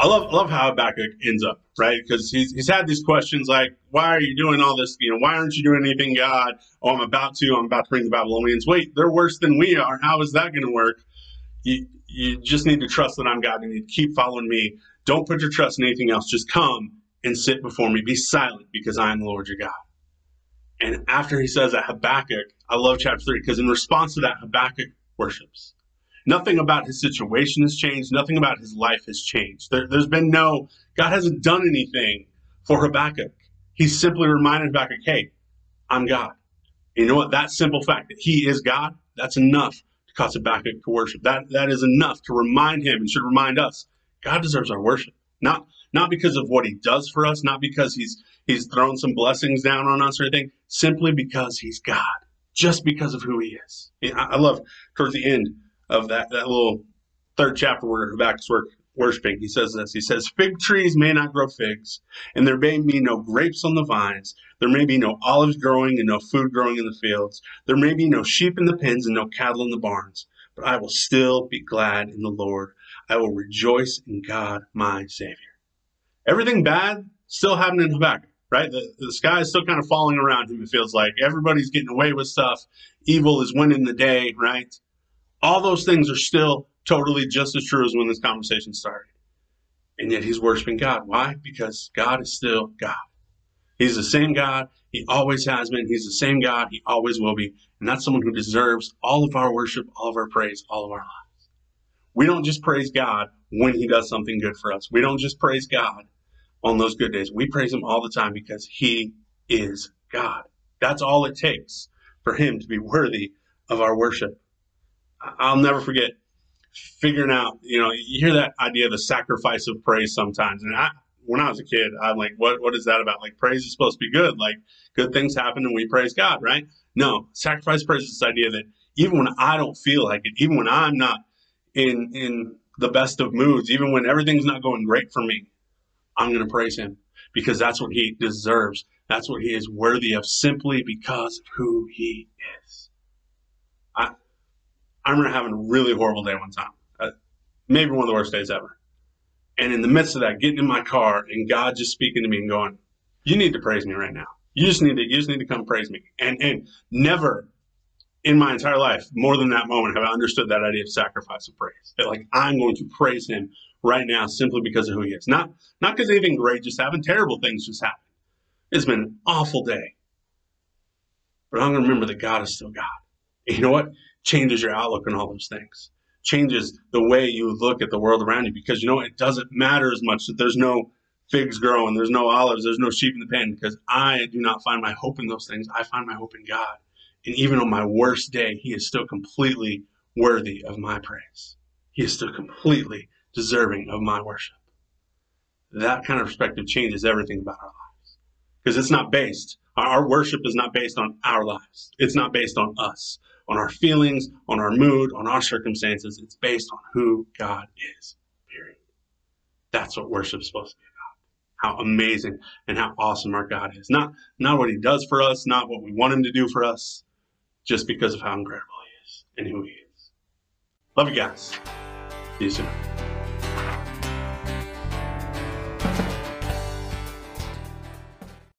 I love love how Habakkuk ends up, right? Because he's, he's had these questions like, why are you doing all this? You know, why aren't you doing anything, God? Oh, I'm about to. I'm about to bring the Babylonians. Wait, they're worse than we are. How is that going to work? You, you just need to trust that I'm God. And You keep following me. Don't put your trust in anything else. Just come and sit before me. Be silent because I am the Lord your God. And after he says that, Habakkuk, I love chapter 3 because in response to that, Habakkuk worships. Nothing about his situation has changed. Nothing about his life has changed. There, has been no, God hasn't done anything for Habakkuk. He's simply reminded Habakkuk, hey, I'm God. And you know what? That simple fact that he is God, that's enough to cause Habakkuk to worship. That, that is enough to remind him and should remind us God deserves our worship. Not, not because of what he does for us, not because he's, he's thrown some blessings down on us or anything, simply because he's God, just because of who he is. I, I love towards the end, of that, that little third chapter where Habakkuk's work, worshiping, he says this. He says, Fig trees may not grow figs, and there may be no grapes on the vines. There may be no olives growing and no food growing in the fields. There may be no sheep in the pens and no cattle in the barns. But I will still be glad in the Lord. I will rejoice in God, my Savior. Everything bad still happening in Habakkuk, right? The, the sky is still kind of falling around him, it feels like. Everybody's getting away with stuff. Evil is winning the day, right? All those things are still totally just as true as when this conversation started. And yet he's worshiping God. Why? Because God is still God. He's the same God. He always has been. He's the same God. He always will be. And that's someone who deserves all of our worship, all of our praise, all of our lives. We don't just praise God when he does something good for us. We don't just praise God on those good days. We praise him all the time because he is God. That's all it takes for him to be worthy of our worship. I'll never forget figuring out, you know, you hear that idea of the sacrifice of praise sometimes. And I, when I was a kid, I'm like, what, what is that about? Like, praise is supposed to be good. Like, good things happen and we praise God, right? No, sacrifice praise is this idea that even when I don't feel like it, even when I'm not in, in the best of moods, even when everything's not going great for me, I'm going to praise him because that's what he deserves. That's what he is worthy of simply because of who he is. I, I remember having a really horrible day one time, uh, maybe one of the worst days ever. And in the midst of that, getting in my car and God just speaking to me and going, "You need to praise me right now. You just need to, you just need to come praise me." And and never in my entire life, more than that moment, have I understood that idea of sacrifice of praise. That like I'm going to praise Him right now simply because of who He is, not not because anything great just happened. Terrible things just happened. It's been an awful day, but I'm going to remember that God is still God. And you know what? Changes your outlook on all those things, changes the way you look at the world around you because you know it doesn't matter as much that there's no figs growing, there's no olives, there's no sheep in the pen because I do not find my hope in those things. I find my hope in God. And even on my worst day, He is still completely worthy of my praise. He is still completely deserving of my worship. That kind of perspective changes everything about our lives because it's not based, our worship is not based on our lives, it's not based on us on our feelings, on our mood, on our circumstances. It's based on who God is, period. That's what worship is supposed to be about. How amazing and how awesome our God is. Not, not what he does for us, not what we want him to do for us, just because of how incredible he is and who he is. Love you guys. See you soon.